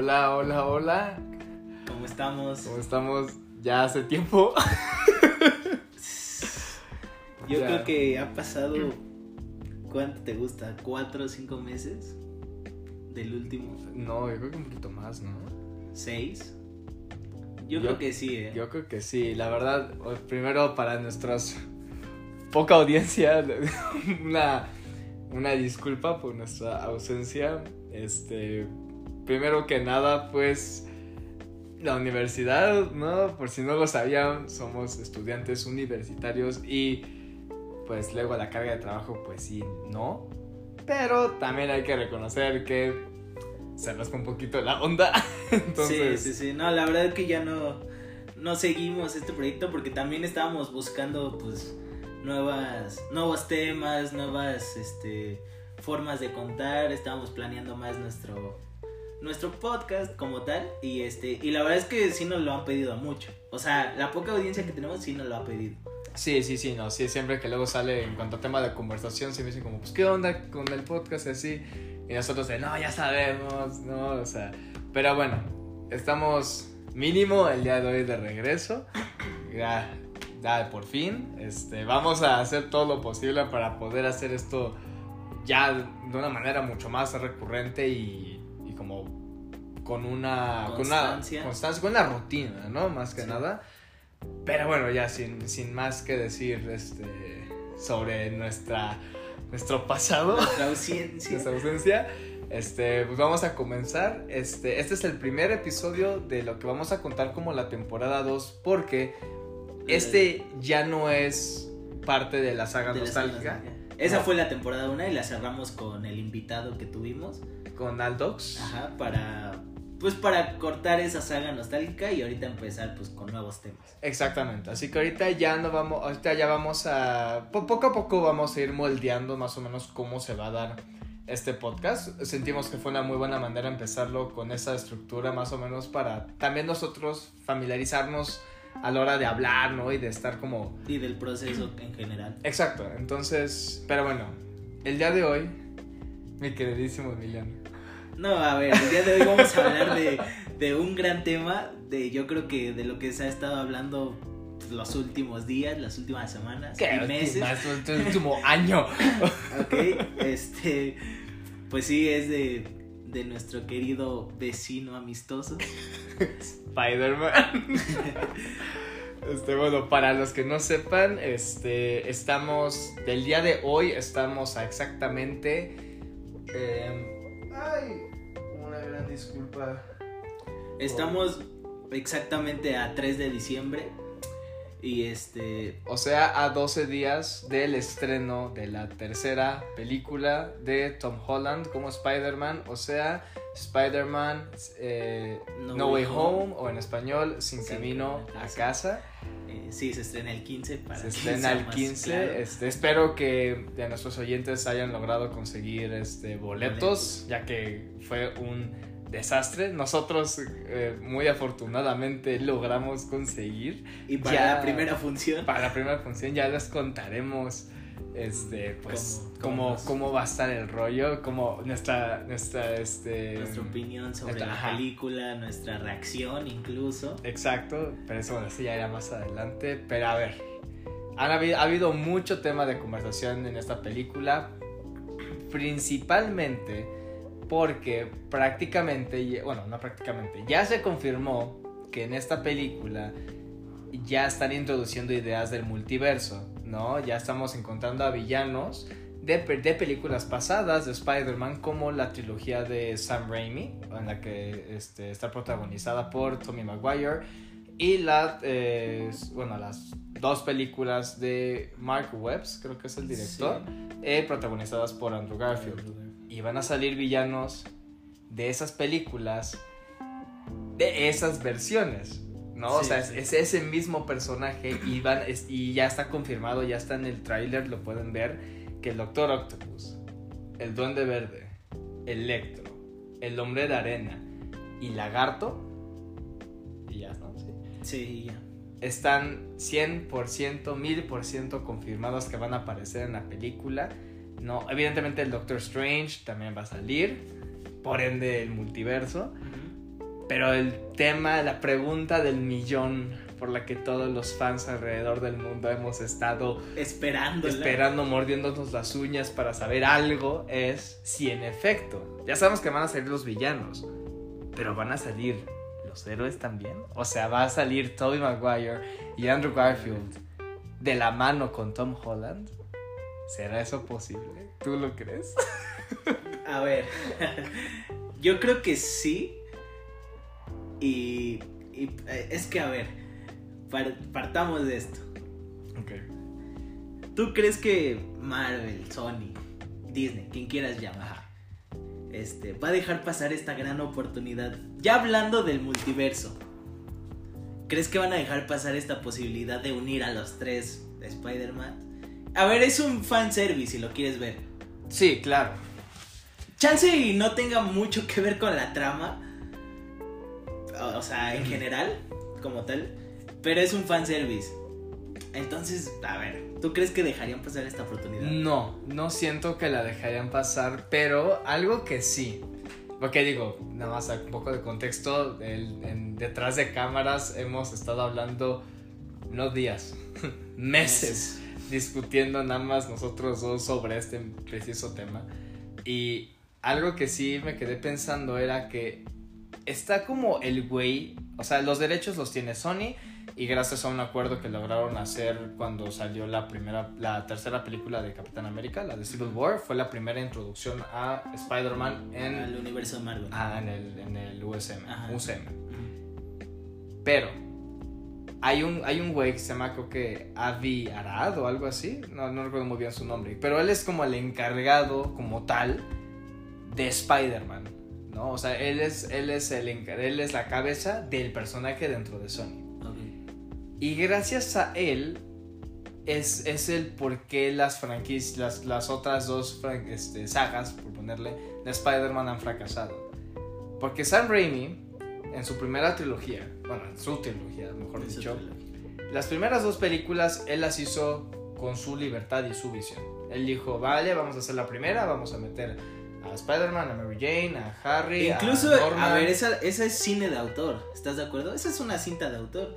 Hola, hola, hola. ¿Cómo estamos? ¿Cómo estamos? Ya hace tiempo. Yo Ya. creo que ha pasado. ¿Cuánto te gusta? ¿Cuatro o cinco meses? Del último. No, yo creo que un poquito más, ¿no? ¿Seis? Yo, Yo- creo que sí, ¿eh? Yo creo que sí. La verdad, primero para nuestras poca audiencia, una, una disculpa por nuestra ausencia. Este, primero que nada, pues la universidad, ¿no? Por si no lo sabían, somos estudiantes universitarios y pues luego la carga de trabajo, pues sí, no. Pero también hay que reconocer que se fue un poquito la onda. Entonces, Sí, sí, sí. No, la verdad es que ya no, no seguimos este proyecto porque también estábamos buscando, pues, nuevas, nuevos temas, nuevas, este, formas de contar. Estábamos planeando más nuestro, nuestro podcast como tal. Y, este, y la verdad es que sí nos lo han pedido mucho. O sea, la poca audiencia que tenemos sí nos lo ha pedido. Sí, sí, sí, no, sí, siempre que luego sale en cuanto a tema de conversación, se me dicen como, pues, ¿qué onda con el podcast así? Y nosotros de, no, ya sabemos, no, o sea, pero bueno, estamos mínimo el día de hoy de regreso, ya, ya por fin, este, vamos a hacer todo lo posible para poder hacer esto ya de una manera mucho más recurrente y, con una Constancia. con una constancia, con una rutina, ¿no? Más que Sí. nada. Pero bueno, ya sin, sin más que decir este, sobre nuestra, nuestro pasado, Nuestra ausencia. nuestra ausencia, este, pues vamos a comenzar. Este, este es el primer episodio de lo que vamos a contar como la temporada 2, porque este ya no es parte de la saga de la nostálgica. Esa No. fue la temporada 1 y la cerramos con el invitado que tuvimos. con Aldox. Ajá, para pues para cortar esa saga nostálgica y ahorita empezar pues con nuevos temas. Exactamente, así que ahorita ya no vamos, ahorita ya vamos a, po- poco a poco vamos a ir moldeando más o menos cómo se va a dar este podcast. Sentimos que fue una muy buena manera empezarlo con esa estructura más o menos para también nosotros familiarizarnos a la hora de hablar, ¿no? Y de estar como... Y del proceso en general. Exacto, entonces, pero bueno, el día de hoy, mi queridísimo Emiliano. No, a ver, el día de hoy vamos a hablar de, de un gran tema, de yo creo que de lo que se ha estado hablando los últimos días, las últimas semanas y meses. Más, el último año. Ok, este, pues sí, es de, de nuestro querido vecino amistoso. Spider-Man. Este, bueno, para los que no sepan, este, estamos, del día de hoy estamos a exactamente... eh, ay, disculpa. Estamos exactamente a 3 de diciembre y este, O sea, a 12 días del estreno de la tercera película de Tom Holland como Spider-Man. O sea, Spider-Man eh, no, Way Home, o en español Sin Sin Camino Camino a Casa. casa. eh, sí, se estrena el 15 para Se estrena el más 15. claro. Este, espero que de nuestros oyentes hayan logrado conseguir este, boletos, Boletos. ya que fue un desastre. Nosotros, eh, muy afortunadamente, logramos conseguir. Y para ya- la primera función, Para la primera función ya les contaremos. Este, pues, Cómo- cómo, cómo nos- cómo va a estar el rollo, cómo nuestra, nuestra, este... nuestra opinión sobre Nuestra- la ajá. película, nuestra reacción incluso. Exacto, pero eso bueno, eso ya era más adelante. Pero a ver, han habido, ha habido mucho tema de conversación en esta película, principalmente porque prácticamente, bueno, no prácticamente, ya se confirmó que en esta película ya están introduciendo ideas del multiverso, ¿no? Ya estamos encontrando a villanos de películas pasadas de Spider-Man como la trilogía de Sam Raimi, en la que este, está protagonizada por Tommy Maguire, y la, eh, bueno, las dos películas de Mark Webbs, creo que es el director, eh, protagonizadas por Andrew Garfield. Y van a salir villanos de esas películas, de esas versiones. ¿no? o sea, es, es ese mismo personaje y, van, es- y ya está confirmado, ya está en el tráiler, lo pueden ver, que el Doctor Octopus, el Duende Verde, Electro, el Hombre de Arena y Lagarto, y ya, ¿no? Sí. Sí, ya. Están 100%, 1000% confirmados que van a aparecer en la película. No, evidentemente el Doctor Strange también va a salir, por ende el multiverso. Pero el tema, la pregunta del millón por la que todos los fans alrededor del mundo hemos estado Esperando. esperando, mordiéndonos las uñas para saber algo, es si en efecto, ya sabemos que van a salir los villanos, pero van a salir los héroes también. O sea, va a salir Tobey Maguire y Andrew Garfield de la mano con Tom Holland. ¿Será eso posible? ¿Tú lo crees? A ver, yo creo que sí. Y, y, eh, es que, a ver, par- partamos de esto. Ok. ¿Tú crees que Marvel, Sony, Disney, quien quieras llamar, este, va a dejar pasar esta gran oportunidad? Ya hablando del multiverso, ¿crees que van a dejar pasar esta posibilidad de unir a los tres Spider-Man? A ver, es un fanservice si lo quieres ver. Sí, claro. Chance y no tenga mucho que ver con la trama. O o sea, en general, como tal. Pero es un fanservice. Entonces, a ver, ¿tú crees que dejarían pasar esta oportunidad? No, no siento que la dejarían pasar, pero algo que sí. Porque digo, nada más un poco de contexto, el- en- detrás de cámaras hemos estado hablando, no días, meses, discutiendo nada más nosotros dos sobre este preciso tema. Y algo que sí me quedé pensando era que está como el güey, o sea, los derechos los tiene Sony y gracias a un acuerdo que lograron hacer cuando salió la primera, la tercera película de Capitán América, la de Civil War, fue la primera introducción a Spider-Man En el universo Marvel. ah, en el, en el USM, Ajá. UCM. Pero hay un, hay un güey que se llama creo que Avi Arad o algo así, no, no recuerdo muy bien su nombre, pero él es como el encargado como tal de Spider-Man, ¿no? O sea, él es, él es, el, él es la cabeza del personaje dentro de Sony. Ok. Y gracias a él es, es el por qué las franquicias, las, las otras dos este, sagas, por ponerle, de Spider-Man han fracasado. Porque Sam Raimi, en su primera trilogía, bueno, en su trilogía, mejor dicho, las primeras dos películas él las hizo con su libertad y su visión. Él dijo, vale, vamos a hacer la primera, vamos a meter a Spider-Man, a Mary Jane, a Harry, Incluso, a a, Norman. ver, esa, esa es cine de autor. ¿Estás de acuerdo? Esa es una cinta de autor.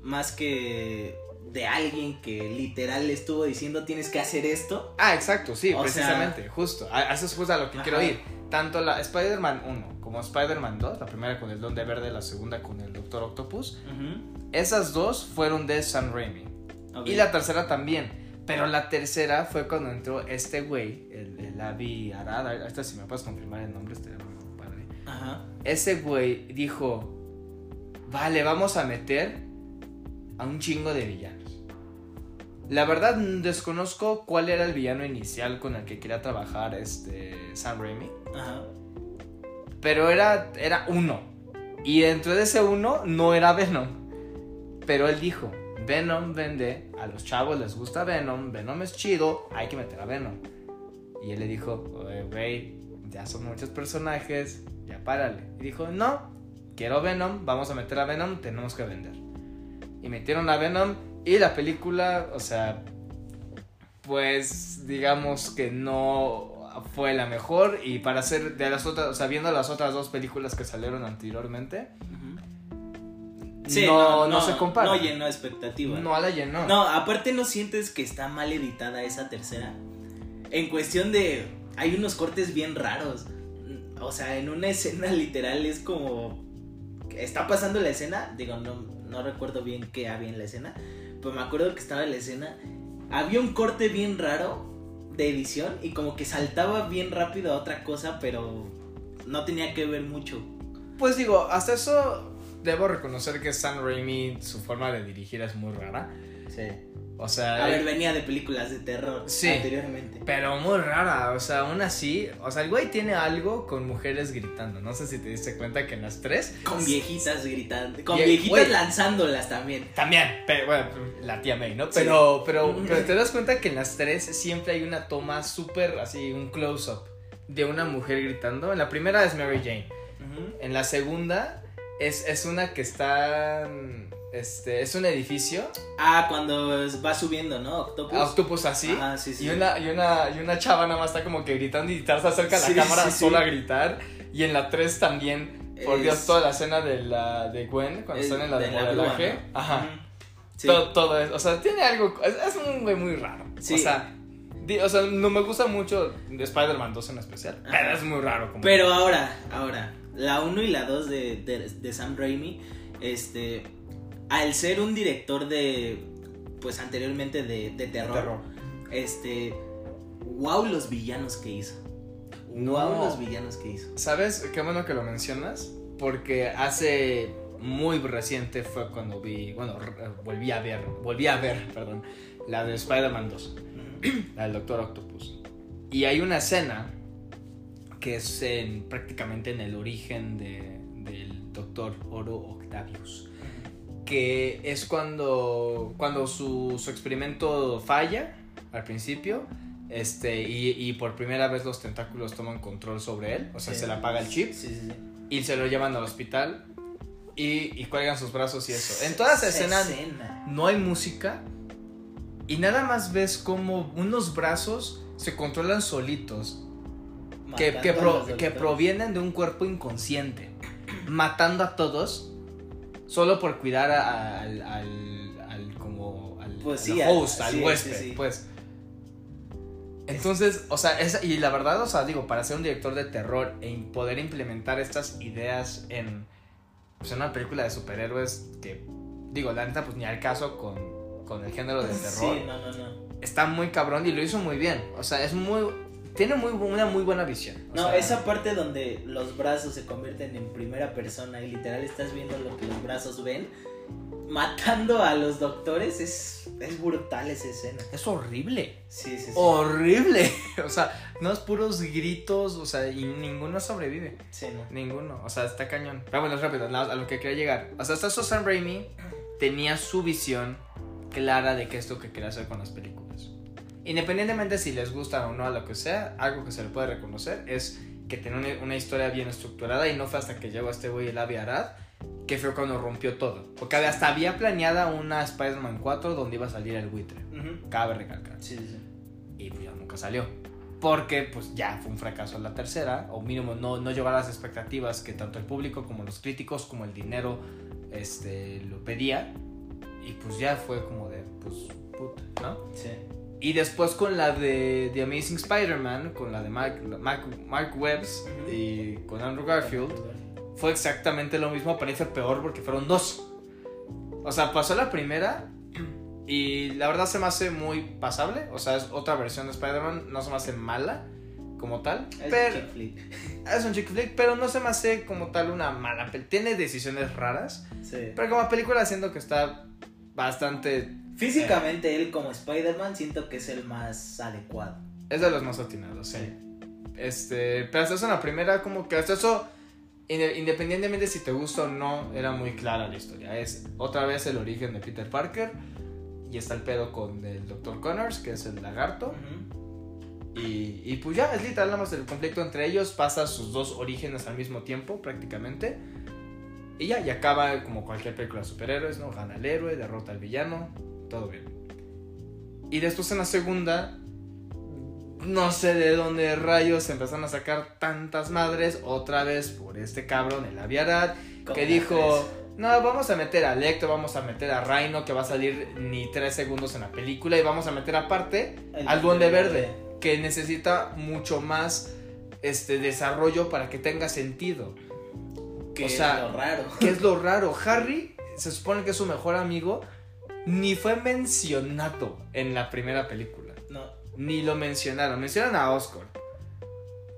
Más que de alguien que literal le estuvo diciendo tienes que hacer esto. Ah, exacto, sí, O precisamente, justo. A, eso es justo a lo que Ajá. quiero ir. Tanto la Spider-Man 1 como Spider-Man 2, la primera con el Duende Verde, la segunda con el Doctor Octopus, esas dos fueron de Sam Raimi. Y la tercera también. Pero la tercera fue cuando entró este güey, el, el Avi Arad. Esta si me puedes confirmar el nombre, estaría muy padre. Ajá. Ese güey dijo, vale, vamos a meter a un chingo de villanos. La verdad desconozco cuál era el villano inicial con el que quería trabajar este Sam Raimi, Ajá. pero era, era uno. Y dentro de ese uno no era Venom. Pero él dijo, Venom vende, a los chavos les gusta Venom, Venom es chido, hay que meter a Venom. Y él le dijo, "Oye, güey, ya son muchos personajes, ya párale. Y dijo, no, quiero Venom, vamos a meter a Venom, tenemos que vender. Y metieron a Venom y la película, o sea, pues digamos que no fue la mejor y para hacer de las otras, o sea, viendo las otras dos películas que salieron anteriormente. Sí, no, no, se compara. No llenó expectativa. No la llenó. No, aparte no sientes que está mal editada esa tercera. En cuestión de... Hay unos cortes bien raros. O sea, en una escena literal es como... Está pasando la escena. Digo, no, no recuerdo bien qué había en la escena. Pero me acuerdo que estaba en la escena. Había un corte bien raro de edición. Y como que saltaba bien rápido a otra cosa. Pero no tenía que ver mucho. Pues digo, hasta eso debo reconocer que Sam Raimi, su forma de dirigir es muy rara. Sí. O sea, A ver, venía de películas de terror Sí. anteriormente. pero muy rara. O sea, aún así, o sea, el güey tiene algo con mujeres gritando. No sé si te diste cuenta que en las tres. Con viejitas gritando. Con Vie- viejitas güey. lanzándolas también. También, pero bueno, la tía May, ¿no? Sí. Pero, pero, pero te das cuenta que en las tres siempre hay una toma súper así, un close-up de una mujer gritando. En la primera es Mary Jane. En la segunda es, es una que está. Este, es un edificio. Ah, cuando va subiendo, ¿no? Octopus. Octopus así. Ajá, sí, sí. Y una, y, una, y una chava nada más está como que gritando y se acerca a la cámara sola a gritar. Y en la 3 también Por Es- Dios, toda la escena de la de Gwen cuando es están en la de de la modelaje. Ajá. Todo, todo eso. O sea, tiene algo. Es, es un güey muy raro. Sí. O sea, di- o sea, no me gusta mucho de Spider-Man 2 en especial. Ajá. Pero es muy raro. Como Pero ahora, ahora, la 1 y la 2 de, de, de Sam Raimi, este, al ser un director de, pues anteriormente de, de terror, terror. este, wow los villanos que hizo. No. Wow los villanos que hizo. ¿Sabes? Qué bueno que lo mencionas. Porque hace muy reciente fue cuando vi. Bueno, re- volví a ver. Volví a ver, perdón. La de Spider-Man 2. La del Doctor Octopus. Y hay una escena que es en- prácticamente en el origen de- del Doctor Oro Octavius. Que es cuando, cuando su, su experimento falla al principio. Este, y, y por primera vez los tentáculos toman control sobre él. O sea, Sí. se le apaga el chip. Sí, sí, sí. Y se lo llevan al hospital. Y, y cuelgan sus brazos y eso. En toda esa escena escena. no hay música y nada más ves como unos brazos se controlan solitos que, que, pro- que provienen de un cuerpo inconsciente, matando a todos solo por cuidar a- a- al, al, al como al, Pues sí, al- host, al sí, huésped, sí, pues. Entonces, o sea, esa- y la verdad, o sea, digo, para ser un director de terror e poder implementar estas ideas en, pues, en una película de superhéroes que, digo, la neta, pues ni al caso con, con el género de terror Sí, no, no, no. está muy cabrón y lo hizo muy bien. O sea, es muy. Tiene muy, una muy buena visión. O No, sea, esa parte donde los brazos se convierten en primera persona y literal estás viendo lo que los brazos ven, matando a los doctores, es, es brutal esa escena. Es horrible. Sí, sí, sí. Horrible. O sea, no es puros gritos. O sea, y ninguno sobrevive. Sí, no. Ninguno. O sea, está cañón. Pero bueno, rápido, a a lo que quería llegar. O sea, hasta eso Sam Raimi tenía su visión clara de qué es lo que quería hacer con las películas. Independientemente si les gusta o no a lo que sea, algo que se le puede reconocer es que tenía una, historia bien estructurada y no fue hasta que llegó este güey el Avi Arad que fue cuando rompió todo. Porque hasta había planeada una Spider-Man 4 donde iba a salir el buitre. Ujú. Cabe recalcar. Sí, sí, sí. Y pues ya nunca salió. Porque pues ya fue un fracaso la tercera, o mínimo no, no llegó a las expectativas que tanto el público como los críticos como el dinero este, lo pedía. Y pues ya fue como de, pues, puta, ¿no? Sí. Y después con la de The Amazing Spider-Man, con la de Mark, Mark, Mark Webbs y con Andrew Garfield, fue exactamente lo mismo, pero fue peor porque fueron dos. O sea, pasó la primera y la verdad se me hace muy pasable. O sea, es otra versión de Spider-Man, no se me hace mala como tal. Es pero, un chick flick. es un chick flick, pero no se me hace como tal una mala película. Tiene decisiones raras, Sí. pero como película siento que está bastante... Físicamente él como Spider-Man siento que es el más adecuado. Es de los más atinados, sí. Este, pero hasta eso en la primera como que hasta eso... inde- Independientemente si te gusta o no, era muy clara la historia. Es otra vez el origen de Peter Parker. Y está el pedo con el Dr. Connors, que es el lagarto. Ujú. Y, y pues ya, es literal nada más el conflicto entre ellos. Pasa sus dos orígenes al mismo tiempo, prácticamente. Y ya, y acaba como cualquier película de superhéroes, ¿no? Gana el héroe, derrota al villano, todo bien. Y después en la segunda, no sé de dónde rayos se empezaron a sacar tantas madres, otra vez por este cabrón, el Aviarad, Como que dijo, no, vamos a meter a Lecto, vamos a meter a Rhino, que va a salir ni tres segundos en la película, y vamos a meter aparte El al Duende Verde, Verde. que necesita mucho más este desarrollo para que tenga sentido. Que o sea, es lo raro. ¿Qué es lo raro? Harry se supone que es su mejor amigo, ni fue mencionado en la primera película. No, Ni lo mencionaron. Mencionan a Oscar.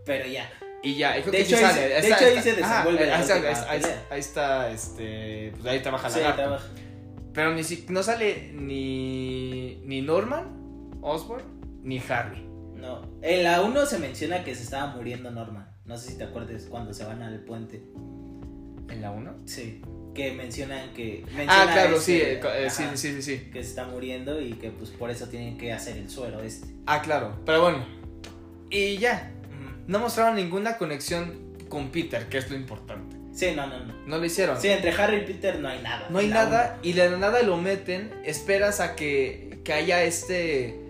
pero ya. Y ya, creo De que sí hecho, ahí sale. se- de Está- hecho, ahí se desenvuelve la ahí, está, ahí- está, este. Pues ahí trabaja Sí, Lagarto. trabaja. Pero ni si, no sale ni, ni Norman Osborn ni Harry. No, en la 1 se menciona que se estaba muriendo Norman. No sé si te acuerdas cuando se van al puente. ¿En la 1? Sí. Que mencionan que. Ah, claro, este- sí, eh, co- eh, sí, ajá, sí, sí, sí. Que se está muriendo y que pues por eso tienen que hacer el suero este. Ah, claro. Pero bueno. Y ya. No mostraron ninguna conexión con Peter, que es lo importante. Sí, no, no, no. No lo hicieron. Sí, entre Harry y Peter no hay nada. No hay nada y de la nada lo meten, esperas a que, que haya este...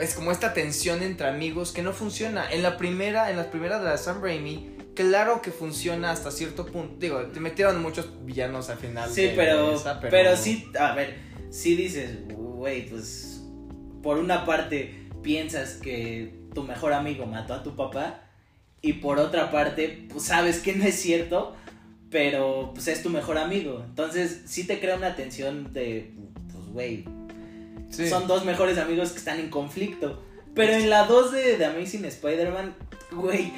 Es como esta tensión entre amigos que no funciona. En la primera, en la primera de la Sam Raimi, claro que funciona hasta cierto punto. Digo, te metieron muchos villanos al final. Sí, de pero, esa, pero... sí, a ver, sí dices, güey, pues por una parte piensas que tu mejor amigo mató a tu papá y por otra parte, pues sabes que no es cierto, pero pues es tu mejor amigo. Entonces sí te crea una tensión de, pues güey, Sí. son dos mejores amigos que están en conflicto. Pero en la 2 de The Amazing Spider-Man, güey,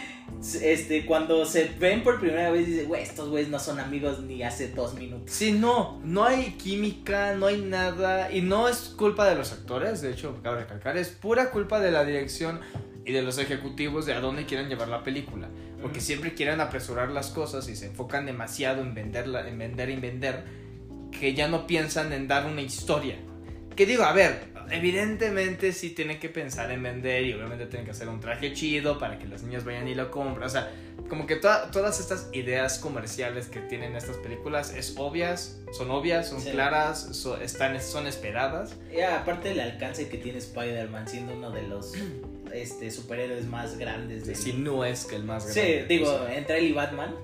este, cuando se ven por primera vez, dice, güey, estos güeyes no son amigos ni hace dos minutos. Sí, no, no hay química, no hay nada. Y no es culpa de los actores, de hecho, cabe recalcar, es pura culpa de la dirección y de los ejecutivos de a dónde quieren llevar la película. Porque siempre quieren apresurar las cosas y se enfocan demasiado en venderla, en vender y vender, que ya no piensan en dar una historia. Que digo, a ver, evidentemente sí tienen que pensar en vender y obviamente tienen que hacer un traje chido para que los niños vayan y lo compren. O sea, como que toda- todas estas ideas comerciales que tienen estas películas es obvias, son obvias, son Sí. claras, so- están, son esperadas. Ya, aparte del alcance que tiene Spider-Man siendo uno de los este, superhéroes más grandes de... Si no es que el más Sí, grande. digo, o sea. entre él y Batman.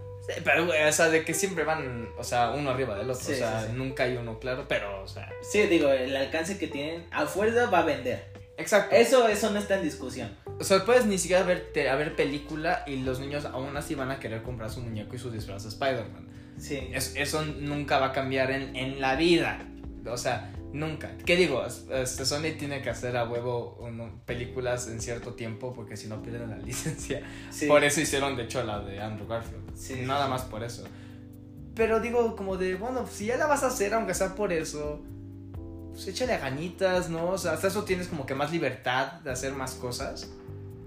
Pero, güey, o sea, de que siempre van, o sea, uno arriba del otro. Sí, o sea, sí, sí. nunca hay uno claro, pero, o sea. Sí, digo, el alcance que tienen, a fuerza va a vender. Exacto. Eso, eso no está en discusión. O sea, puedes ni siquiera ver, te- a ver película y los niños aún así van a querer comprar su muñeco y su disfraz de Spider-Man. Sí. Es- eso nunca va a cambiar en, en la vida. O sea, nunca. ¿Qué digo? Este, Sony tiene que hacer a huevo uno- películas en cierto tiempo porque si no pierden la licencia. sí. Por eso hicieron, de hecho, la de Andrew Garfield. Sí. Nada más por eso. Pero digo, como de, bueno, si ya la vas a hacer, aunque sea por eso, pues échale ganitas, ¿no? O sea, hasta eso tienes como que más libertad de hacer más cosas.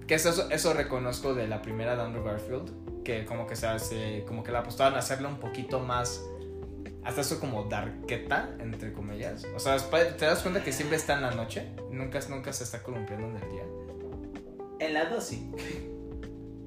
Que eso, eso reconozco de la primera de Andrew Garfield, que como que se hace, como que la apostaban a hacerla un poquito más, hasta eso como darketa, entre comillas. O sea, te das cuenta que siempre está en la noche, nunca, nunca se está columpiando en el día. En la 2 sí.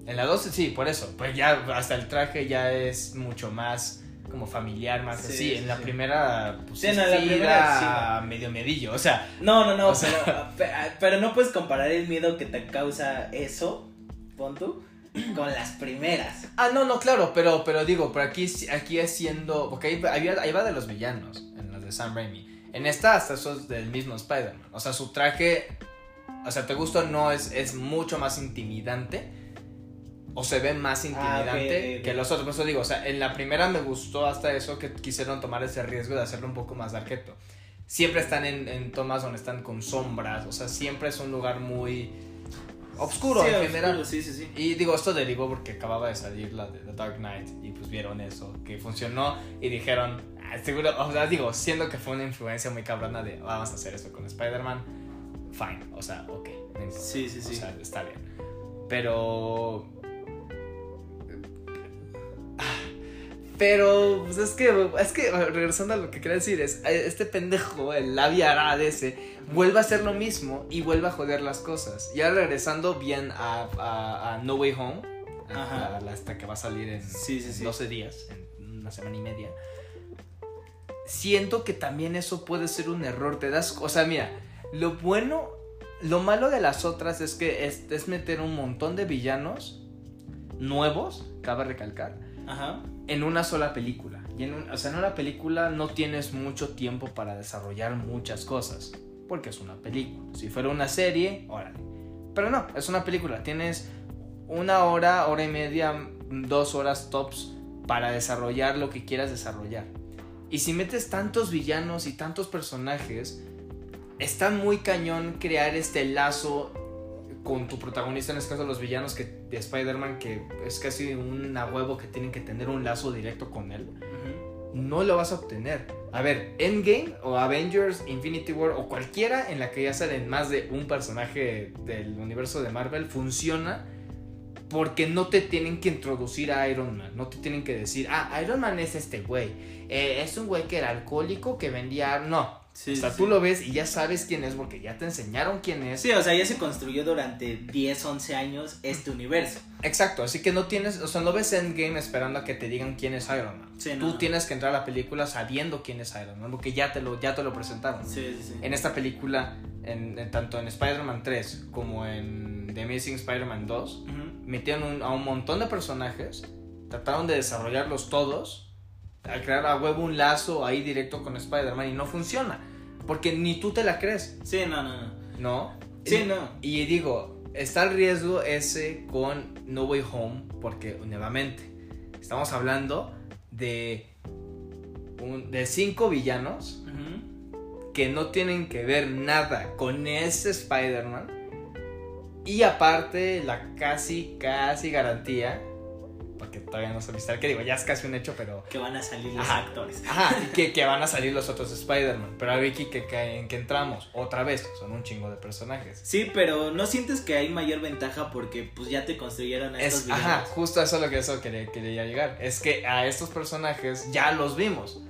En la 12 sí, por eso. Pues ya hasta el traje ya es mucho más como familiar, más Sí, así. sí, en la sí. primera, pues Sí, sí, no, en la primera era medio medillo. O sea, No, no, no, sea- pero no puedes comparar el miedo que te causa eso, pon tú, con las primeras. ah, no, no, claro, pero, pero digo, por aquí, aquí es siendo. Porque ahí, ahí va- ahí va de los villanos, en las de Sam Raimi. En esta, hasta eso es del mismo Spider-Man. O sea, su traje, o sea, te gusta o no, es, es mucho más intimidante. O se ve más Ah, intimidante que los otros. Por eso digo, o sea, en la primera me gustó hasta eso que quisieron tomar ese riesgo de hacerlo un poco más darketo. Siempre están en, en tomas donde están con sombras. O sea, siempre es un lugar muy oscuro Sí, en oscuro, general. Sí, sí, sí. Y digo, esto derivó porque acababa de salir la de The Dark Knight y pues vieron eso, que funcionó y dijeron, "Ah, seguro, o sea, digo, siendo que fue una influencia muy cabrona de vamos a hacer esto con Spider-Man, fine, o sea, ok. Sí, sí, sí. O sea, está bien. Pero. Pero, pues es que, es que, regresando a lo que quería decir, es este pendejo, el labia Arad ese, vuelve a hacer lo mismo y vuelve a joder las cosas. Ya regresando bien a, a- a No Way Home, Ajá. hasta que va a salir en, Sí, sí, en sí. 12 días, en una semana y media. Siento que también eso puede ser un error. Te das, o sea, mira, lo bueno, lo malo de las otras es que es, es meter un montón de villanos nuevos, cabe recalcar, En una sola película. Y en o sea, en una película no tienes mucho tiempo para desarrollar muchas cosas, porque es una película. Si fuera una serie, órale. Pero no, es una película. Tienes una hora, hora y media, dos horas tops para desarrollar lo que quieras desarrollar. Y si metes tantos villanos y tantos personajes, está muy cañón crear este lazo con tu protagonista, en este caso los villanos que, de Spider-Man, que es casi un a huevo que tienen que tener un lazo directo con él. No lo vas a obtener. A ver, Endgame o Avengers, Infinity War o cualquiera en la que ya salen más de un personaje del universo de Marvel funciona porque no te tienen que introducir a Iron Man. No te tienen que decir, ah, Iron Man es este güey. Eh, es un güey que era alcohólico, que vendía... No. Sí, o sea, sí, tú lo ves y ya sabes quién es porque ya te enseñaron quién es. Sí, o sea, ya se construyó durante 10, 11 años este universo. Exacto, así que no tienes, o sea, no ves Endgame esperando a que te digan quién es Iron Man. Sí, Tú no. tienes que entrar a la película sabiendo quién es Iron Man, porque ya te lo, ya te lo presentaron. Sí, sí, sí. En esta película en, en- tanto en Spider-Man 3 como en The Amazing Spider-Man 2, Ujú. metieron un- a un montón de personajes, trataron de desarrollarlos todos, a crear a huevo un lazo ahí directo con Spider-Man y no funciona, porque ni tú te la crees, Sí, no, no, no. ¿no? Sí, Y- no. Y digo, está el riesgo ese con No Way Home, porque nuevamente estamos hablando de, un- de cinco villanos que no tienen que ver nada con ese Spider-Man. Y aparte, la casi, casi garantía, porque todavía no se viste, que digo, ya es casi un hecho, pero... Que van a salir los Ajá. actores. Ajá, que, que van a salir los otros Spider-Man. Pero a Vicky, que, que, en que entramos, otra vez, son un chingo de personajes. Sí, pero no sientes que hay mayor ventaja porque pues ya te construyeron a estos Es, villanos. ajá, justo eso es lo que eso quería, quería llegar. Es que a estos personajes ya los vimos.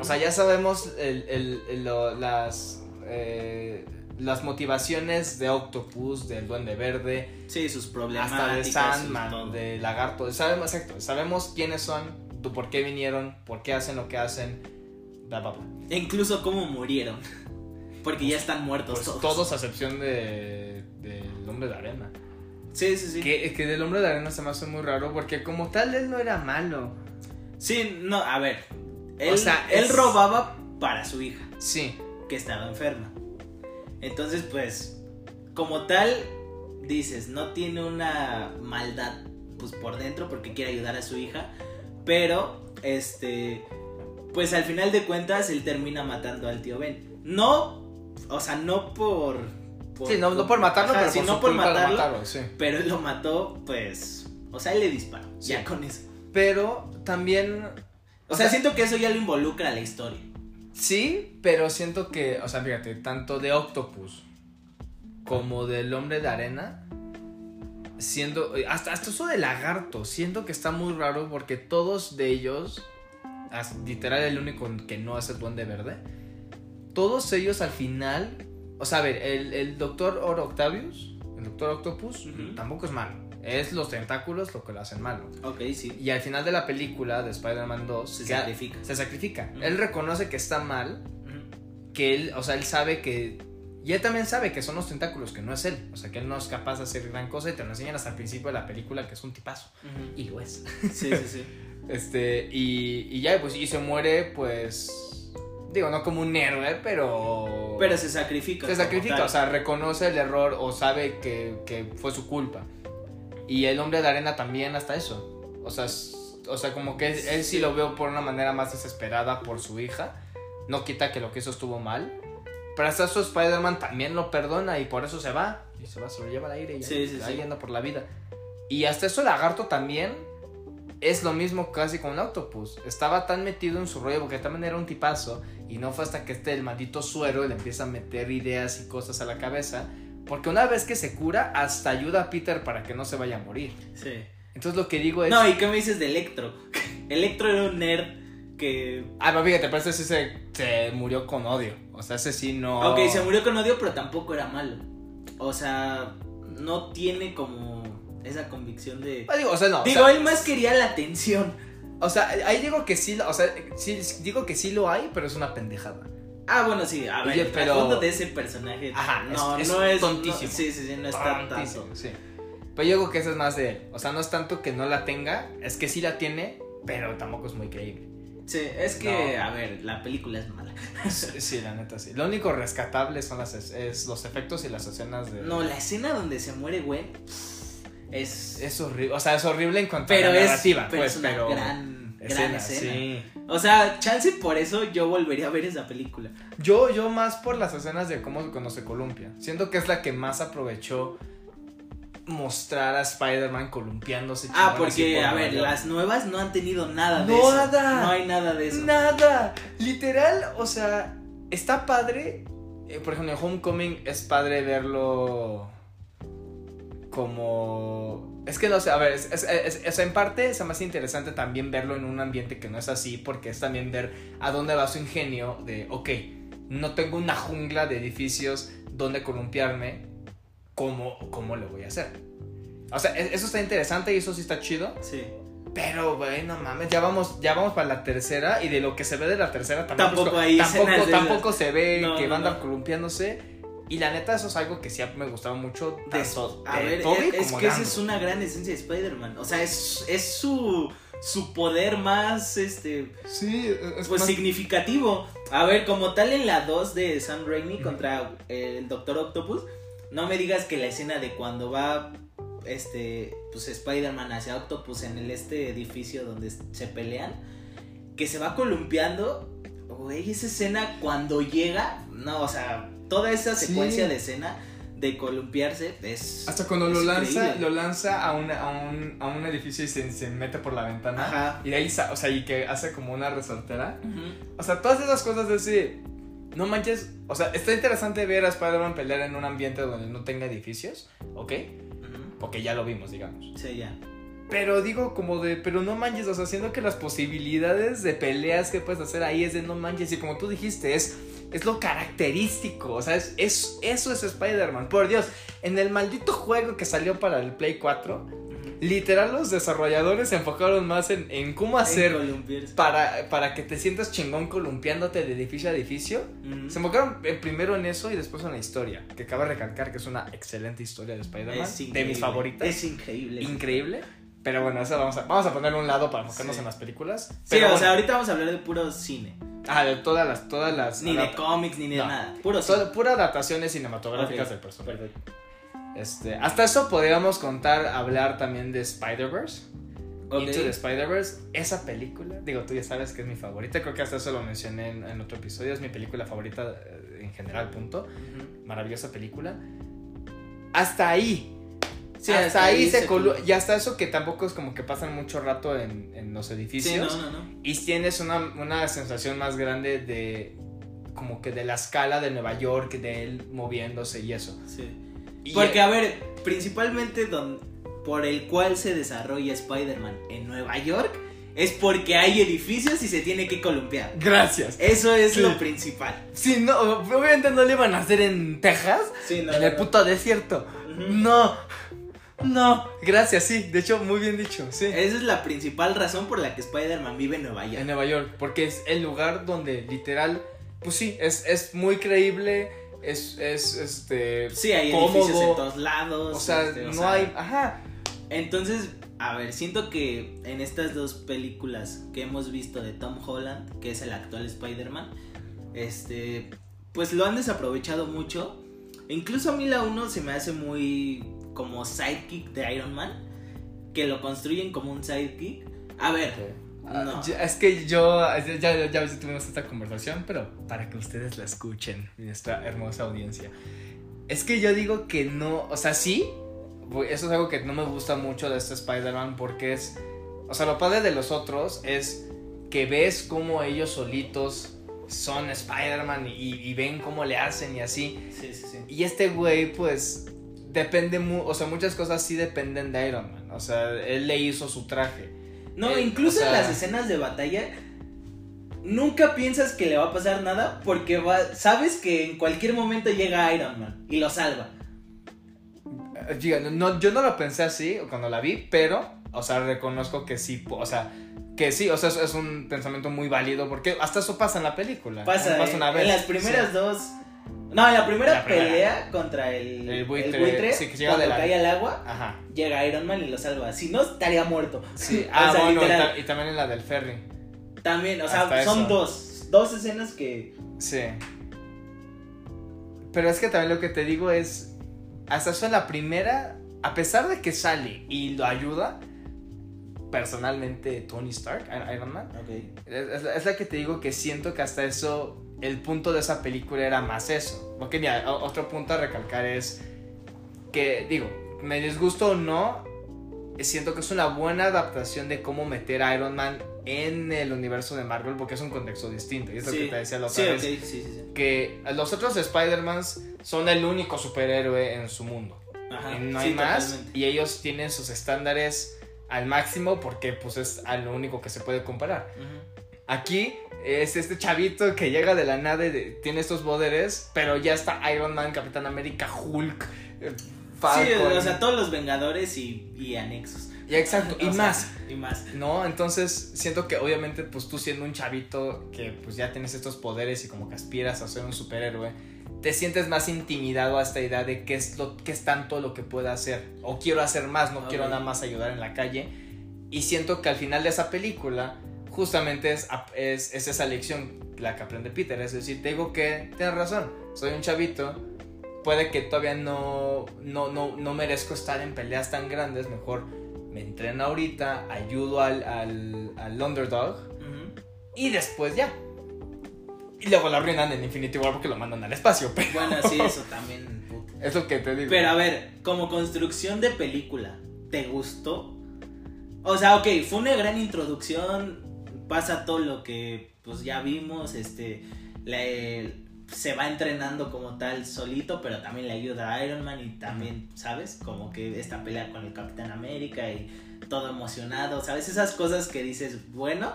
O sea, ya sabemos el- el- el- lo- las, eh, las motivaciones de Octopus, del Duende Verde, Sí, sus problemas. hasta de Sandman, de Lagarto. Sabemos, exacto, sabemos quiénes son, por qué vinieron, por qué hacen lo que hacen. Bla, bla, bla. E incluso cómo murieron. Porque ya están muertos Pues todos. todos a excepción de, del Hombre de Arena. Sí, sí, sí. Que, que del Hombre de Arena se me hace muy raro porque como tal él no era malo. Sí, no, a ver. Él, O sea, él es- robaba para su hija, Sí, que estaba enferma. Entonces, pues, como tal, dices, no tiene una maldad pues por dentro porque quiere ayudar a su hija, pero este pues al final de cuentas él termina matando al tío Ben. No, o sea, no por, por- sí, no, no por matarlo, Ajá, pero por su por culpa lo matarlo, mataron, sí. pero él lo mató, pues, o sea, él le disparó, Sí. ya con eso. Pero también O sea, siento que eso ya lo involucra a la historia. Sí, pero siento que, o sea, fíjate, tanto de Octopus como del Hombre de Arena, siendo, hasta, hasta eso de Lagarto, siento que está muy raro porque todos de ellos, literal el único que no es el Duende Verde, todos ellos al final, o sea, a ver, el, el Doctor Oro Octavius, el Doctor Octopus, tampoco es malo, es los tentáculos lo que lo hacen malo. Ok, sí. Y al final de la película de Spider-Man 2, Se sacrifica. se sacrifica. Él reconoce que está mal, que él, o sea, él sabe que... Y él también sabe que son los tentáculos, que no es él. O sea, que él no es capaz de hacer gran cosa y te lo enseñan hasta el principio de la película que es un tipazo. Y lo es. Sí, sí, sí. Este, y, y ya, pues, y se muere, pues... Digo, no como un héroe, pero... Pero se sacrifica. se sacrifica, tal. o sea, reconoce el error o sabe que, que fue su culpa. Y el hombre de arena también hasta eso. O sea, o sea como que él, él sí lo veo por una manera más desesperada por su hija. No quita que lo que hizo estuvo mal. Pero hasta eso Spider-Man también lo perdona y por eso se va. Y se va, se lo lleva al aire y Sí, sí, por la vida. Y hasta eso Lagarto también es lo mismo casi con Octopus. Estaba tan metido en su rollo porque también era un tipazo. Y no fue hasta que este el maldito suero le empieza a meter ideas y cosas a la cabeza. Porque una vez que se cura, hasta ayuda a Peter para que no se vaya a morir. Sí. Entonces lo que digo es. No, ¿y qué me dices de Electro? Electro era un nerd que. Ah, pero fíjate, pero ese sí se, se murió con odio. O sea, ese sí no. Ok, se murió con odio, pero tampoco era malo. O sea, no tiene como esa convicción de. Ah, digo, o sea, no. o Digo, sea, él más quería la atención. O sea, ahí digo que sí, o sea, sí, digo que sí lo hay, pero es una pendejada. Ah, bueno, sí, a ver, Oye, el pero- de ese personaje. Ajá, no, es- no es es tontísimo. no- sí, sí, sí, no está Tontísimo, tanto. Sí. Pero yo digo que eso es más de él. O sea, no es tanto que no la tenga, es que sí la tiene, pero tampoco es muy creíble. Sí, es que, No. a ver, la película es mala. Sí, sí, la neta sí. Lo único rescatable son las, es- es los efectos y las escenas de. No, la escena donde se muere Gwen es. Es horrible. O sea, es horrible en cuanto pero a la es, narrativa, pero pues, es una pero. gran, gran escena, escena. sí. O sea, chance por eso yo volvería a ver esa película. Yo, yo más por las escenas de cómo cuando se columpia. Siento que es la que más aprovechó mostrar a Spider-Man columpiándose. Ah, porque, por a ver, las nuevas no han tenido nada de eso. Nada. No hay nada de eso. Nada. Literal, o sea, está padre. eh, por ejemplo, en Homecoming es padre verlo como... Es que no sé, a ver, es, es- es- es- en parte es más interesante también verlo en un ambiente que no es así, porque es también ver a dónde va su ingenio de, ok, no tengo una jungla de edificios donde columpiarme, ¿cómo, cómo lo voy a hacer? O sea, e- eso está interesante y eso sí está chido. Sí. Pero, güey, no mames, ya vamos, ya vamos para la tercera y de lo que se ve de la tercera tampoco, Tampoco tampoco, se ve No, que no, van a andar no. columpiándose Y la neta, eso es algo que sí me gustaba mucho. De, tanto a de ver, es, es como que esa es una gran esencia de Spider-Man. O sea, es, es su, su poder más, este, Sí, es pues más- significativo. A ver, como tal en la 2 de Sam Raimi contra el Doctor Octopus, no me digas que la escena de cuando va este pues Spider-Man hacia Octopus en el este edificio donde se pelean, que se va columpiando, güey, esa escena cuando llega, no, o sea, toda esa Sí. secuencia de escena de columpiarse es Hasta cuando lo es lanza, increíble. lo lanza a, una- a, un, a un edificio y se, se mete por la ventana. Ajá. Y de ahí, o sea, y que hace como una resortera. Ujú. O sea, todas esas cosas de ese. No manches. O sea, está interesante ver a Spider-Man pelear en un ambiente donde no tenga edificios. ¿Ok? Ujú. Porque ya lo vimos, digamos. Sí, ya. Pero digo, como de. Pero no manches. O sea, siendo que las posibilidades de peleas que puedes hacer ahí es de no manches. Y como tú dijiste, es. Es lo característico, o sea, es, es- eso es Spider-Man. Por Dios, en el maldito juego que salió para el Play 4, Ujú. literal los desarrolladores se enfocaron más en, en cómo hacer En para, para que te sientas chingón columpiándote de edificio a edificio. Se enfocaron eh, primero en eso y después en la historia. Que cabe recalcar que es una excelente historia de Spider-Man. De increíble. mis favoritas. Es increíble. increíble. Pero bueno, eso vamos a, vamos a ponerle un lado para enfocarnos Sí. en las películas. Sí, Pero o bueno, sea, ahorita vamos a hablar de puro cine. Ah, de todas las, todas las. Ni de cómics, ni de No. nada. Puro. Solo- pura adaptaciones cinematográficas del personaje. Este, hasta eso podríamos contar, hablar también de Spider-Verse. Ok. Into the Spider-Verse, esa película, digo, tú ya sabes que es mi favorita, creo que hasta eso lo mencioné en, en otro episodio, es mi película favorita eh, en general, punto. Maravillosa película. Hasta ahí. Sí, hasta, ahí se colu Y hasta eso que tampoco es como que pasan mucho rato en, en los Sí, edificios. no, no, no. Y tienes una, una sensación más grande de. Como que de la escala de Nueva York, de él moviéndose y eso. Sí. Y- Porque, a ver, principalmente don, por el cual se desarrolla Spider-Man en Nueva York es porque hay edificios y se tiene que columpiar. Gracias. Eso es Sí. lo principal. Sí, no, obviamente no le iban a hacer en Texas, Sí, no, en no, el no. puto desierto. No, no, gracias, sí, de hecho, muy bien dicho, sí. Esa es la principal razón por la que Spider-Man vive en Nueva En York. Nueva York, porque es el lugar donde literal, pues sí, es, es muy creíble, es, es, este, Sí, hay cómodo. edificios en todos lados. o sea, este, o no sea, hay, ajá, Entonces, a ver, siento que en estas dos películas que hemos visto de Tom Holland, que es el actual Spider-Man, este, pues lo han desaprovechado mucho. Incluso a mí la 1 se me hace muy como sidekick de Iron Man, que lo construyen como un sidekick. A ver, Ah, No. ya- Es que yo, ya, ya, ya tuvimos esta conversación, pero para que ustedes la escuchen, nuestra hermosa audiencia. Es que yo digo que no, o sea, sí, eso es algo que no me gusta mucho de este Spider-Man porque es, o sea, lo padre de los otros es que ves cómo ellos solitos son Spider-Man y, y ven cómo le hacen y así. sí, sí, sí. Y este güey, pues, depende, mu o sea, muchas cosas sí dependen de Iron Man. O sea, él le hizo su traje. No, Eh, incluso o sea- en las escenas de batalla nunca piensas que le va a pasar nada porque va, sabes que en cualquier momento llega Iron Man y lo salva. Eh, no, yo no lo pensé así cuando la vi, pero, o sea, reconozco que sí, o sea, que sí, o sea, es, un pensamiento muy válido porque hasta eso pasa en la película. Pasa, Pasa en- una vez. en las primeras Sí. dos. No, en la primera La primera. pelea contra el, El buitre, sí, que llega cuando la- cae al agua, Ajá. llega Iron Man y lo salva. Si no, estaría muerto. Sí. O Ah, sea, bueno, y, literal. ta- y también en la del ferry. También, o sea, Hasta son eso. dos. Dos escenas que. Sí. Pero es que también lo que te digo es, hasta eso en la primera, a pesar de que sale y lo ayuda, personalmente Tony Stark, Iron Man, es la que te digo que siento que hasta eso, el punto de esa película era más eso. Porque mira, otro punto a recalcar es que, digo, me disgusto o no, siento que es una buena adaptación de cómo meter a Iron Man en el universo de Marvel porque es un contexto distinto. Y es lo que te decía la otra sí, vez. sí, sí, sí. Que los otros Spider-Mans son el único superhéroe en su mundo. Ajá, no sí, hay más. totalmente. Y ellos tienen sus estándares al máximo porque pues es a lo único que se puede comparar. Aquí es este chavito que llega de la nada y de- tiene estos poderes, pero ya está Iron Man, Capitán América, Hulk, eh, Falcon. Sí, o sea, todos los Vengadores y, y anexos. Y exacto, y O sea, más. Y más. ¿No? Entonces siento que obviamente pues tú siendo un chavito que pues ya tienes estos poderes y como que aspiras a ser un superhéroe, te sientes más intimidado a esta idea de qué es, lo, qué es tanto lo que puedo hacer. O quiero hacer más, no quiero nada más ayudar en la calle. Y siento que al final de esa película, justamente es, es, es esa lección la que aprende Peter. Es decir, te digo que tienes razón, soy un chavito. Puede que todavía no, no, no, no merezco estar en peleas tan grandes. Mejor me entreno ahorita, ayudo al, al, al underdog y después ya. Y luego la arruinan en Infinity War porque lo mandan al espacio. Pero Bueno, sí, eso también. es lo que te digo. Pero a ver, como construcción de película, ¿te gustó? O sea, ok, fue una gran introducción, pasa todo lo que pues ya vimos, este, le- se va entrenando como tal solito, pero también le ayuda a Iron Man y también, ¿sabes? Como que esta pelea con el Capitán América y todo emocionado, ¿sabes? Esas cosas que dices, bueno,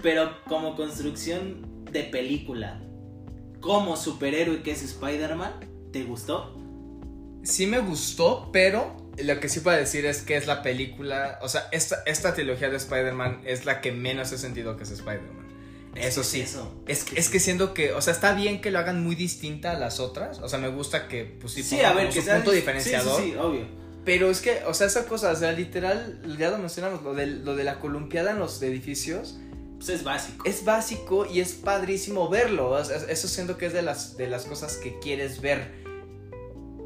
pero como construcción de película, como superhéroe que es Spider-Man, ¿te gustó? Sí me gustó, pero lo que sí puedo decir es que es la película, o sea, esta, esta trilogía de Spider-Man es la que menos he sentido que es Spider-Man. Eso Es sí. eso. Es, que- es que siento que, o sea, está bien que lo hagan muy distinta a las otras. O sea, me gusta que, pues sí, Sí, a ver, que su sea punto sí, diferenciador. Sí, sí, obvio. Pero es que, o sea, esa cosa, o sea, literal, ya lo mencionamos, lo de, lo de la columpiada en los edificios. Pues es básico. es básico y es padrísimo verlo. O sea, eso siento que es de las, de las cosas que quieres ver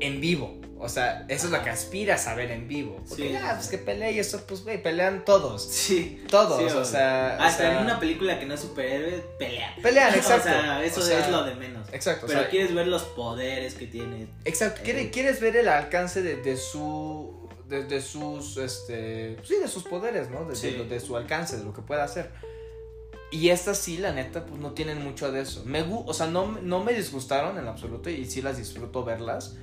en vivo. O sea, eso es lo que aspiras a ver en vivo. Porque Sí, ya, pues que pelee y eso, pues, güey, pelean todos. Sí. Todos, sí, o sea. o Hasta sea, en una película que no es superhéroe, pelean. Pelean, exacto. o sea, eso O sea, es lo de menos. Exacto, Pero sea, quieres ver los poderes que tiene. exacto. eh, quieres ver el alcance de, de su. De, de sus. Este. Sí, de sus poderes, ¿no? De, Sí. de su alcance, de lo que pueda hacer. Y estas sí, la neta, pues no tienen mucho de eso. Me, o sea, no, no me disgustaron en absoluto y sí las disfruto verlas.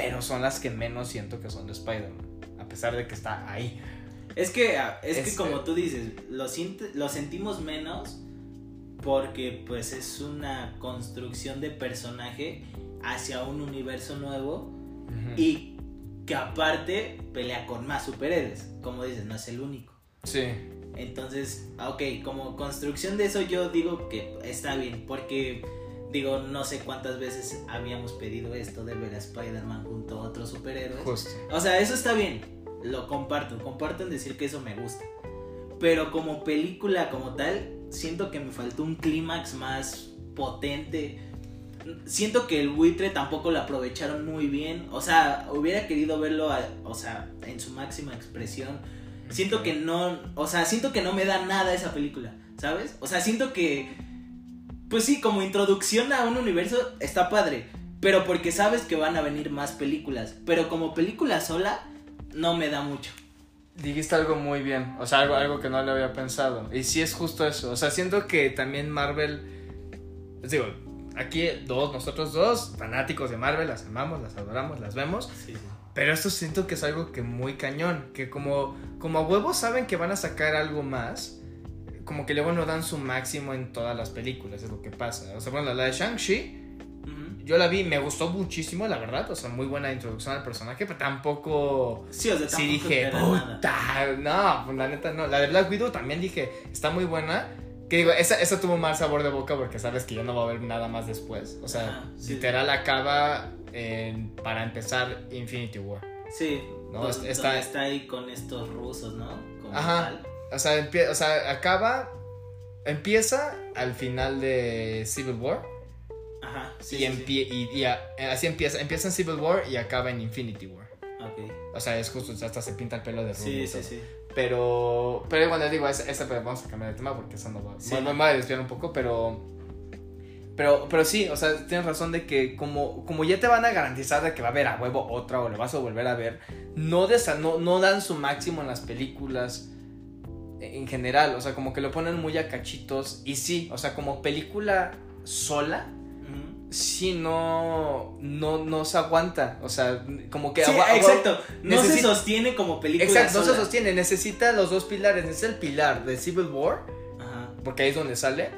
Pero son las que menos siento que son de Spider-Man, a pesar de que está ahí. Es que, ah, es que Este- como tú dices, lo, lo sentimos menos porque pues es una construcción de personaje hacia un universo nuevo y que aparte pelea con más superhéroes. Como dices, no es el único. Sí, Entonces, ah, ok, como construcción de eso yo digo que está bien, porque digo, no sé cuántas veces habíamos pedido esto de ver a Spider-Man junto a otros superhéroes. justo. O sea, eso está bien, lo comparto, comparto en decir que eso me gusta. Pero como película como tal, siento que me faltó un clímax más potente. Siento que el buitre tampoco lo aprovecharon muy bien. O sea, hubiera querido verlo, a- o sea, en su máxima expresión. Siento que no, o sea, siento que no me da nada esa película, ¿sabes? O sea, siento que, pues sí, como introducción a un universo está padre, pero porque sabes que van a venir más películas, pero como película sola, no me da mucho. Dijiste algo muy bien, o sea, algo, algo que no le había pensado. Y sí es justo eso, o sea, siento que también Marvel, les digo, aquí dos, nosotros dos, fanáticos de Marvel, las amamos, las adoramos, las vemos. Sí, Pero esto siento que es algo que muy cañón, que como, como a huevos saben que van a sacar algo más, como que luego no dan su máximo en todas las películas, es lo que pasa. O sea, bueno, la de Shang-Chi, yo la vi, me gustó muchísimo, la verdad, o sea, muy buena introducción al personaje, pero tampoco... Sí, o sea, Sí tampoco dije, espera nada. puta, no, pues la neta no. La de Black Widow también dije, está muy buena. Que digo, esa, esa tuvo mal sabor de boca porque sabes que ya no va a haber nada más después. O sea, Ajá, sí. literal acaba en- para empezar Infinity War. Sí, No, do- está- está- está ahí con estos rusos, ¿no? Como Ajá. tal. O sea, empie- o sea, acaba, empieza al final de Civil War. Ajá, sí, y, sí, empie- y- y a- así empieza, empieza en Civil War y acaba en Infinity War. sí. Ok. O sea, es justo, hasta se pinta el pelo de rubio. Sí, sí, sí. Pero, pero bueno, digo, esa, esa- pero vamos a cambiar de tema porque eso no va, Sí. me, me va a desviar un poco, pero, pero, pero sí, o sea, tienes razón de que como, como ya te van a garantizar de que va a haber a huevo otra o lo vas a volver a ver, no, desa- no, no dan su máximo en las películas en general, o sea, como que lo ponen muy a cachitos y sí, o sea, como película sola, sí no, no, no se aguanta, o sea, como que... Sí, agua- agua- exacto. No se sostiene como película Exacto, no se sostiene, necesita los dos pilares, necesita el pilar de Civil War, Ajá. porque ahí es donde sale,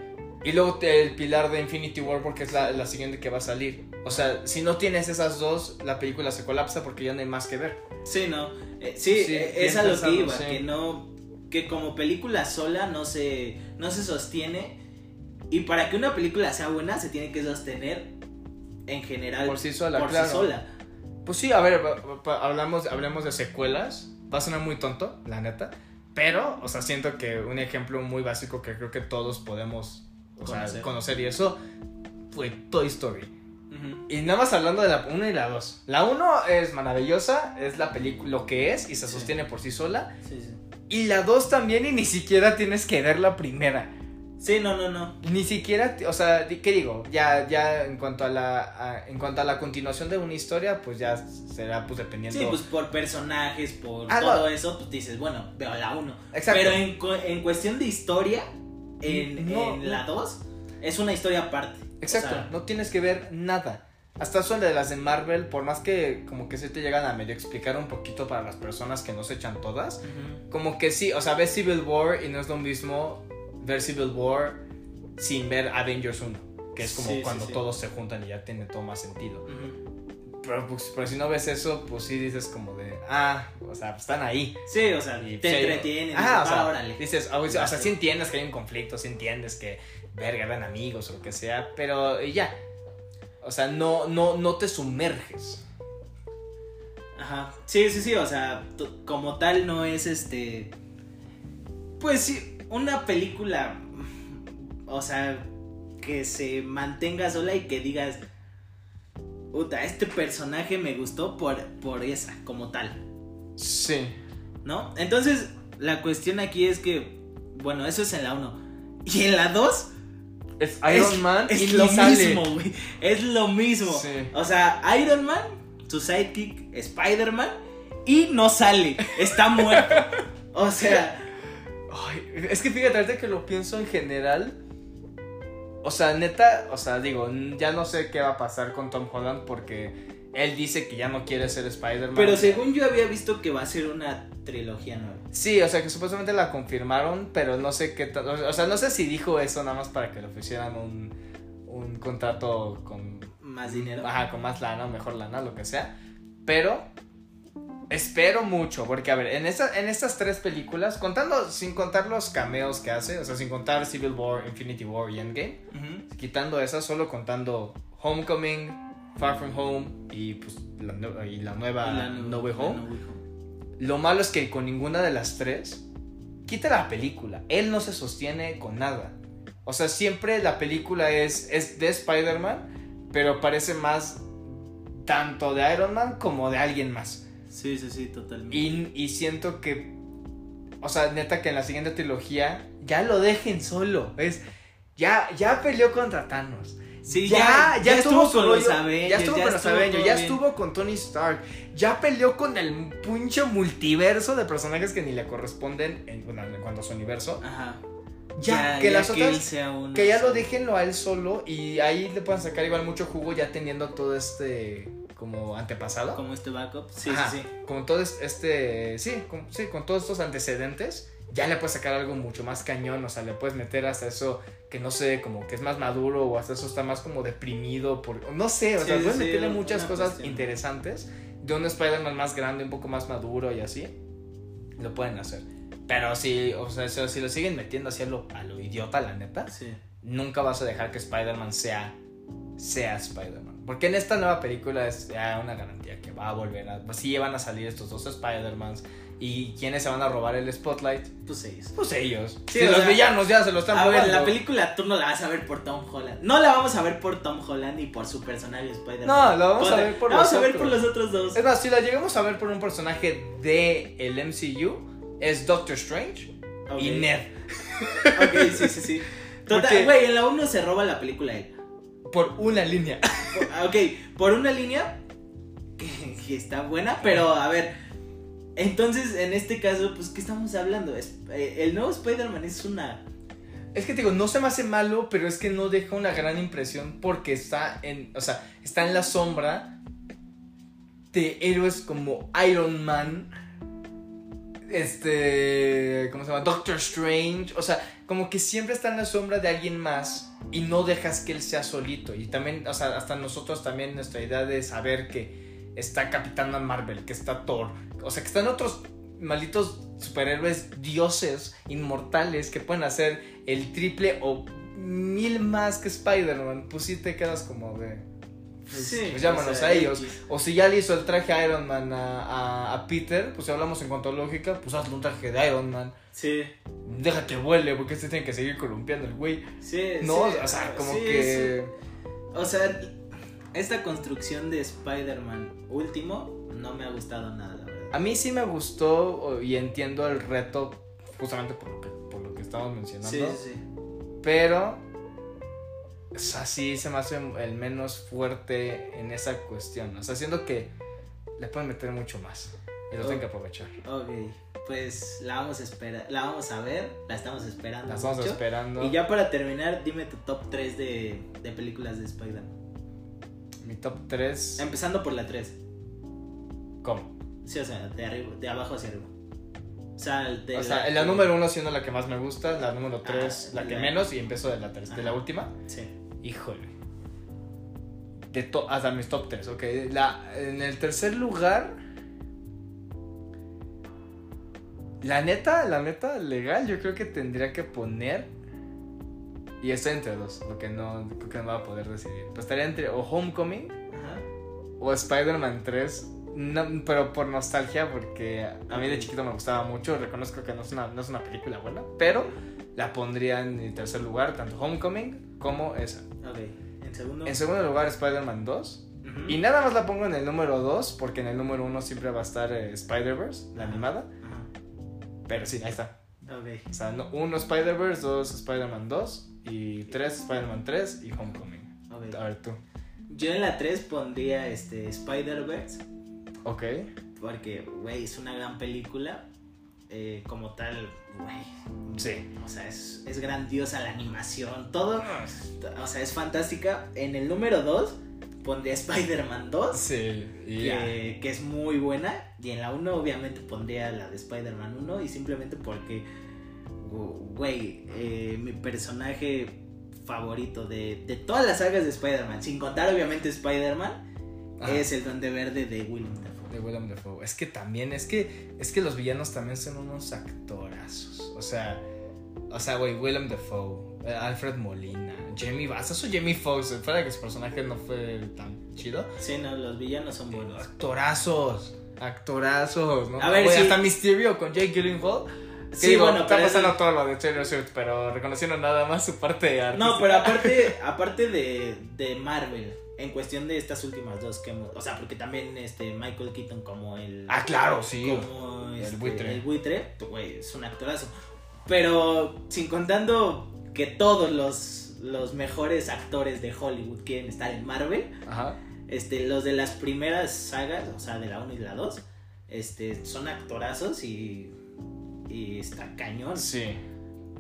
y luego el pilar de Infinity War porque es la, la siguiente que va a salir. O sea, si no tienes esas dos, la película se colapsa porque ya no hay más que ver. Sí, no. Eh, sí, Sí, eh, es a lo que iba, sí. que no que como película sola no se no se sostiene y para que una película sea buena se tiene que sostener en general Por sí sola, por claro. sí sola. Pues sí, a ver, hablamos, hablemos de secuelas. Va a sonar muy tonto, la neta. Pero, o sea, siento que un ejemplo muy básico que creo que todos podemos o sea, Conocer. conocer y eso fue Toy Story. Y nada más hablando de la 1 y la 2. La 1 es maravillosa, es la película, lo que es y se Sí. sostiene por sí sola. Sí, sí. Y la 2 también y ni siquiera tienes que ver la primera. Sí, no, no, no. Ni siquiera, o sea, ¿qué digo? Ya, ya en cuanto a la, a- en cuanto a la continuación de una historia, pues ya será pues dependiendo. Sí, pues por personajes, por Ah, todo no. eso, pues dices, bueno, veo la 1. Exacto. Pero en, en cuestión de historia, en, No, en la 2, es una historia aparte. Exacto, O sea, no tienes que ver nada. Hasta eso de las de Marvel, por más que como que se te llegan a medio explicar un poquito para las personas que no se echan todas, como que sí, o sea, ves Civil War y no es lo mismo ver Civil War sin ver Avengers 1, que es como Sí, sí, cuando sí. todos se juntan y ya tiene todo más sentido. Ujú. Pero, pues, pero si no ves eso, pues sí dices como de, ah, o sea, pues están ahí. Sí, o sea, Y, te sí, entretienen. Dices, o sea, "Ah, órale". dices, ah, o sea, sí entiendes que hay un conflicto, sí entiendes que, verga, eran amigos o lo que sea, pero ya. O sea, no, no, no te sumerges. Ajá. Sí, sí, sí, o sea, como tal no es este. Pues sí, una película. O sea, que se mantenga sola y que digas. Puta, este personaje me gustó por, por esa, como tal. Sí. ¿No? Entonces, la cuestión aquí es que. Bueno, eso es en la 1. Y en la 2 Es Iron es, Man es y lo sale. mismo, güey. Es lo mismo. Sí. O sea, Iron Man, su sidekick, Spider-Man, y no sale. Está muerto. O sea, Ay, es que fíjate, ahorita que lo pienso en general. O sea, neta, o sea, digo, ya no sé qué va a pasar con Tom Holland porque él dice que ya no quiere ser Spider-Man. pero según yo había visto que va a ser una trilogía nueva. Sí, o sea, que supuestamente la confirmaron, pero no sé qué tal. O sea, no sé si dijo eso nada más para que le ofrecieran un, un contrato con. Más dinero. Ajá, con más lana, mejor lana, lo que sea. Pero. Espero mucho, porque a ver, en, esta, en estas tres películas, contando, sin contar los cameos que hace, o sea, sin contar Civil War, Infinity War y Endgame, quitando esas, solo contando Homecoming, Far From Home y pues la, nue- y la nueva Y la No Way Home. No Way Home. Lo malo es que con ninguna de las tres quita la película. Él no se sostiene con nada. O sea, siempre la película es, es de Spider-Man, pero parece más tanto de Iron Man como de alguien más. Sí, sí, sí, totalmente. Y, y siento que, o sea, neta que en la siguiente trilogía ya lo dejen solo. Es, ya, ya peleó contra Thanos. Sí, ya, ya, estuvo con con los Avengers. Ya estuvo con los Avengers, ya estuvo con Tony Stark, ya peleó con el pinche multiverso de personajes que ni le corresponden en, bueno, en cuanto a su universo. Ajá. Ya, que las él otras, sea uno que ya lo déjenlo a él solo y ahí le puedan sacar igual mucho jugo ya teniendo todo este como antepasado. Como este backup. Sí, Ajá, sí, sí. Con todo es- este, sí, con, sí, con todos estos antecedentes, ya le puedes sacar algo mucho más cañón, o sea, le puedes meter hasta eso que no sé, como que es más maduro o hasta eso está más como deprimido, por, no sé, o Sí, sea, sí, sí, muchas cosas cuestión. interesantes de un Spider-Man más grande, un poco más maduro y así, lo pueden hacer. Pero si, o sea, si, lo siguen metiendo así a lo, a lo idiota, la neta, nunca vas a dejar que Spider-Man sea, sea Spider-Man. Porque en esta nueva película es ya una garantía que va a volver a... Pues sí van a salir estos dos Spider-Mans. ¿Y quiénes se van a robar el spotlight? Pues ellos. Pues ellos. Sí, si los sea, villanos ya se lo están A ver, robando. la película tú no la vas a ver por Tom Holland. No la vamos a ver por Tom Holland ni por su personaje Spider-Man. No, la vamos a ver por la Vamos los a ver por otros. los otros dos. Es más, si la llegamos a ver por un personaje de el MCU, es Doctor Strange y Ned. Ok, sí, sí, sí. Total, güey, en la 1 se roba la película él. Por una línea. Por- ah, Ok, por una línea que, que está buena, pero a ver. Entonces, en este caso, pues, ¿qué estamos hablando? Eh, el nuevo Spider-Man es una. Es que te digo, no se me hace malo, pero es que no deja una gran impresión porque está en, o sea, está en la sombra de héroes como Iron Man, este, ¿cómo se llama? Doctor Strange, o sea, como que siempre está en la sombra de alguien más y no dejas que él sea solito. Y también, o sea, hasta nosotros también nuestra idea de saber que está Capitana Marvel, que está Thor, o sea, que están otros malditos superhéroes dioses inmortales que pueden hacer el triple o mil más que Spider-Man, pues sí te quedas como de... pues, Sí, pues llámanos o sea, a ellos. X. O si ya le hizo el traje a Iron Man a, a, a Peter, pues si hablamos en cuanto a lógica, pues hazle un traje de Iron Man. Sí, Deja que vuele, porque este tiene que seguir columpiando el güey. sí. No, sí, o sea, como sí, que. O sea, esta construcción de Spider-Man último no me ha gustado nada. A mí sí me gustó y entiendo el reto, justamente por lo que, por lo que estamos mencionando. Sí, sí, sí. Pero. O sea, sí se me hace el menos fuerte en esa cuestión. O sea, siento que le pueden meter mucho más. Y lo Oh. tienen que aprovechar. Ok, pues la vamos a esperar, la vamos a ver, la estamos esperando. La estamos mucho. esperando. Y ya para terminar, dime tu top 3 de, de películas de Spider-Man. Mi top 3. Empezando por la 3. ¿Cómo? Sí, o sea, de arriba, de abajo hacia arriba. O sea, de O sea, la, número 1 siendo la que más me gusta, la número 3 Ah, la que la- menos y empiezo de la, tres- de la última. Sí. Híjole. De to hasta mis top 3, ok. La, en el tercer lugar. La neta, la neta, legal, yo creo que tendría que poner. Y estoy entre dos, lo que no, creo que no va a poder decidir. Pues estaría entre o Homecoming Ajá. o Spider-Man 3. No, pero por nostalgia, porque a mí de chiquito me gustaba mucho. Reconozco que no es una, no es una película buena, pero la pondría en el tercer lugar, tanto Homecoming como esa. Ok. En segundo. En segundo lugar, Spider-Man 2. Ujú. Y nada más la pongo en el número 2, porque en el número 1 siempre va a estar eh, Spider-Verse, la Ajá. animada. Ajá. Pero sí, ahí está. Ok. O sea, no- uno Spider-Verse, dos Spider-Man 2, y tres Spider-Man 3 y Homecoming. ok. A ver tú. Yo en la 3 pondría este Spider-Verse. Ok. Porque, güey, es una gran película. Eh, como tal, güey. Sí. O sea, es, es grandiosa la animación. Todo. O sea, es fantástica. En el número 2 pondría Spider-Man 2. Sí. que, que es muy buena. Y en la 1 obviamente pondría la de Spider-Man 1 y simplemente porque, güey, eh, mi personaje favorito de, de todas las sagas de Spider-Man, sin contar obviamente Spider-Man, es el Duende Verde de Dafoe. De Willem Dafoe. Es que también, es que, es que los villanos también son unos actorazos. O sea, o sea, güey, Willem Dafoe, eh, Alfred Molina, Jamie Bass, eso Jamie Foxx, fuera de que su personaje no fue tan chido. Sí, no, los villanos son buenos. Actorazos, actorazos, ¿no? A ver, Güey, sí. hasta Mysterio con Jake Gyllenhaal. Sí, digo, bueno, está pasando eso- todo lo de Taylor Swift, pero reconociendo nada más su parte artística. No, pero aparte, aparte de, de Marvel, en cuestión de estas últimas dos que hemos, o sea, porque también este Michael Keaton como el Ah, claro, sí. como El este, buitre. el buitre, güey, es un actorazo. Pero sin contando que todos los, los mejores actores de Hollywood quieren estar en Marvel, Ajá. este, los de las primeras sagas, o sea, de la 1 y la 2, este, son actorazos y, y está cañón. Sí.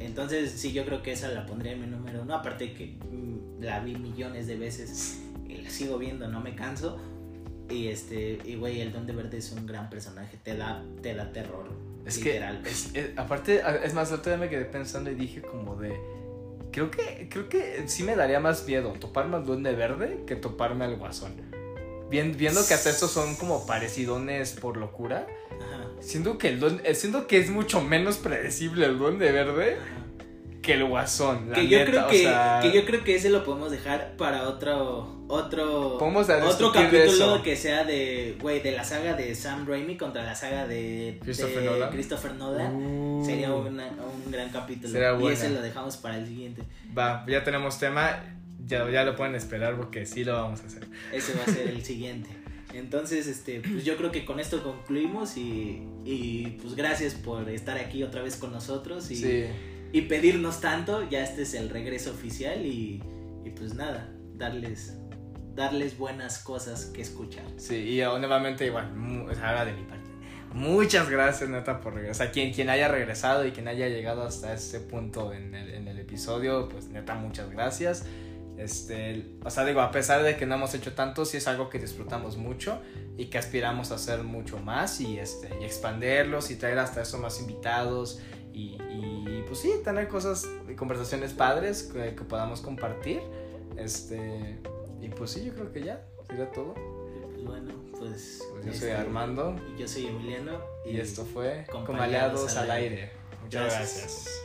Entonces, sí, yo creo que esa la pondría en mi número uno. Aparte que mm, la vi millones de veces la sigo viendo, no me canso. Y este, y güey, el Duende Verde es un gran personaje, te da, te da terror. Es literal. que, es- es- aparte, es más, otro día me quedé pensando y dije como de... Creo que, creo que sí me daría más miedo toparme al Duende Verde que toparme al Guasón. Bien, viendo que hasta estos son como parecidones por locura, Ajá, siento que, el duende- eh, siento que es mucho menos predecible el Duende Verde ajá. Que el Guasón. la Que yo neta, creo o que, sea, que yo creo que ese lo podemos dejar para otro, otro, Podemos otro capítulo eso. que sea de, güey, de la saga de Sam Raimi contra la saga de Christopher de Nolan. Christopher Nolan. Uh, Sería una- un gran capítulo. Será y ese lo dejamos para el siguiente. Va, ya tenemos tema, ya, ya lo pueden esperar porque sí lo vamos a hacer. Ese va a ser el siguiente. Entonces, este, pues yo creo que con esto concluimos y, y pues gracias por estar aquí otra vez con nosotros y, Sí. Y pedirnos tanto. Ya este es el regreso oficial y, y pues nada, darles, darles buenas cosas que escuchar. Sí, y nuevamente igual, ahora de mi parte. Muchas gracias, neta, por regresar. Quien, quien haya regresado y quien haya llegado hasta este punto en el, en el episodio, pues neta, muchas gracias. Este, o sea, digo, a pesar de que no hemos hecho tanto, sí es algo que disfrutamos mucho y que aspiramos a hacer mucho más y, este, y expanderlos y traer hasta eso más invitados y, pues sí, tener cosas, conversaciones padres que, podamos compartir. Este, y pues sí, yo creo que ya, sería todo. Bueno, pues, pues. yo soy este, Armando. Y yo soy Emiliano. Y, esto fue Comaleados al, al aire. Muchas gracias.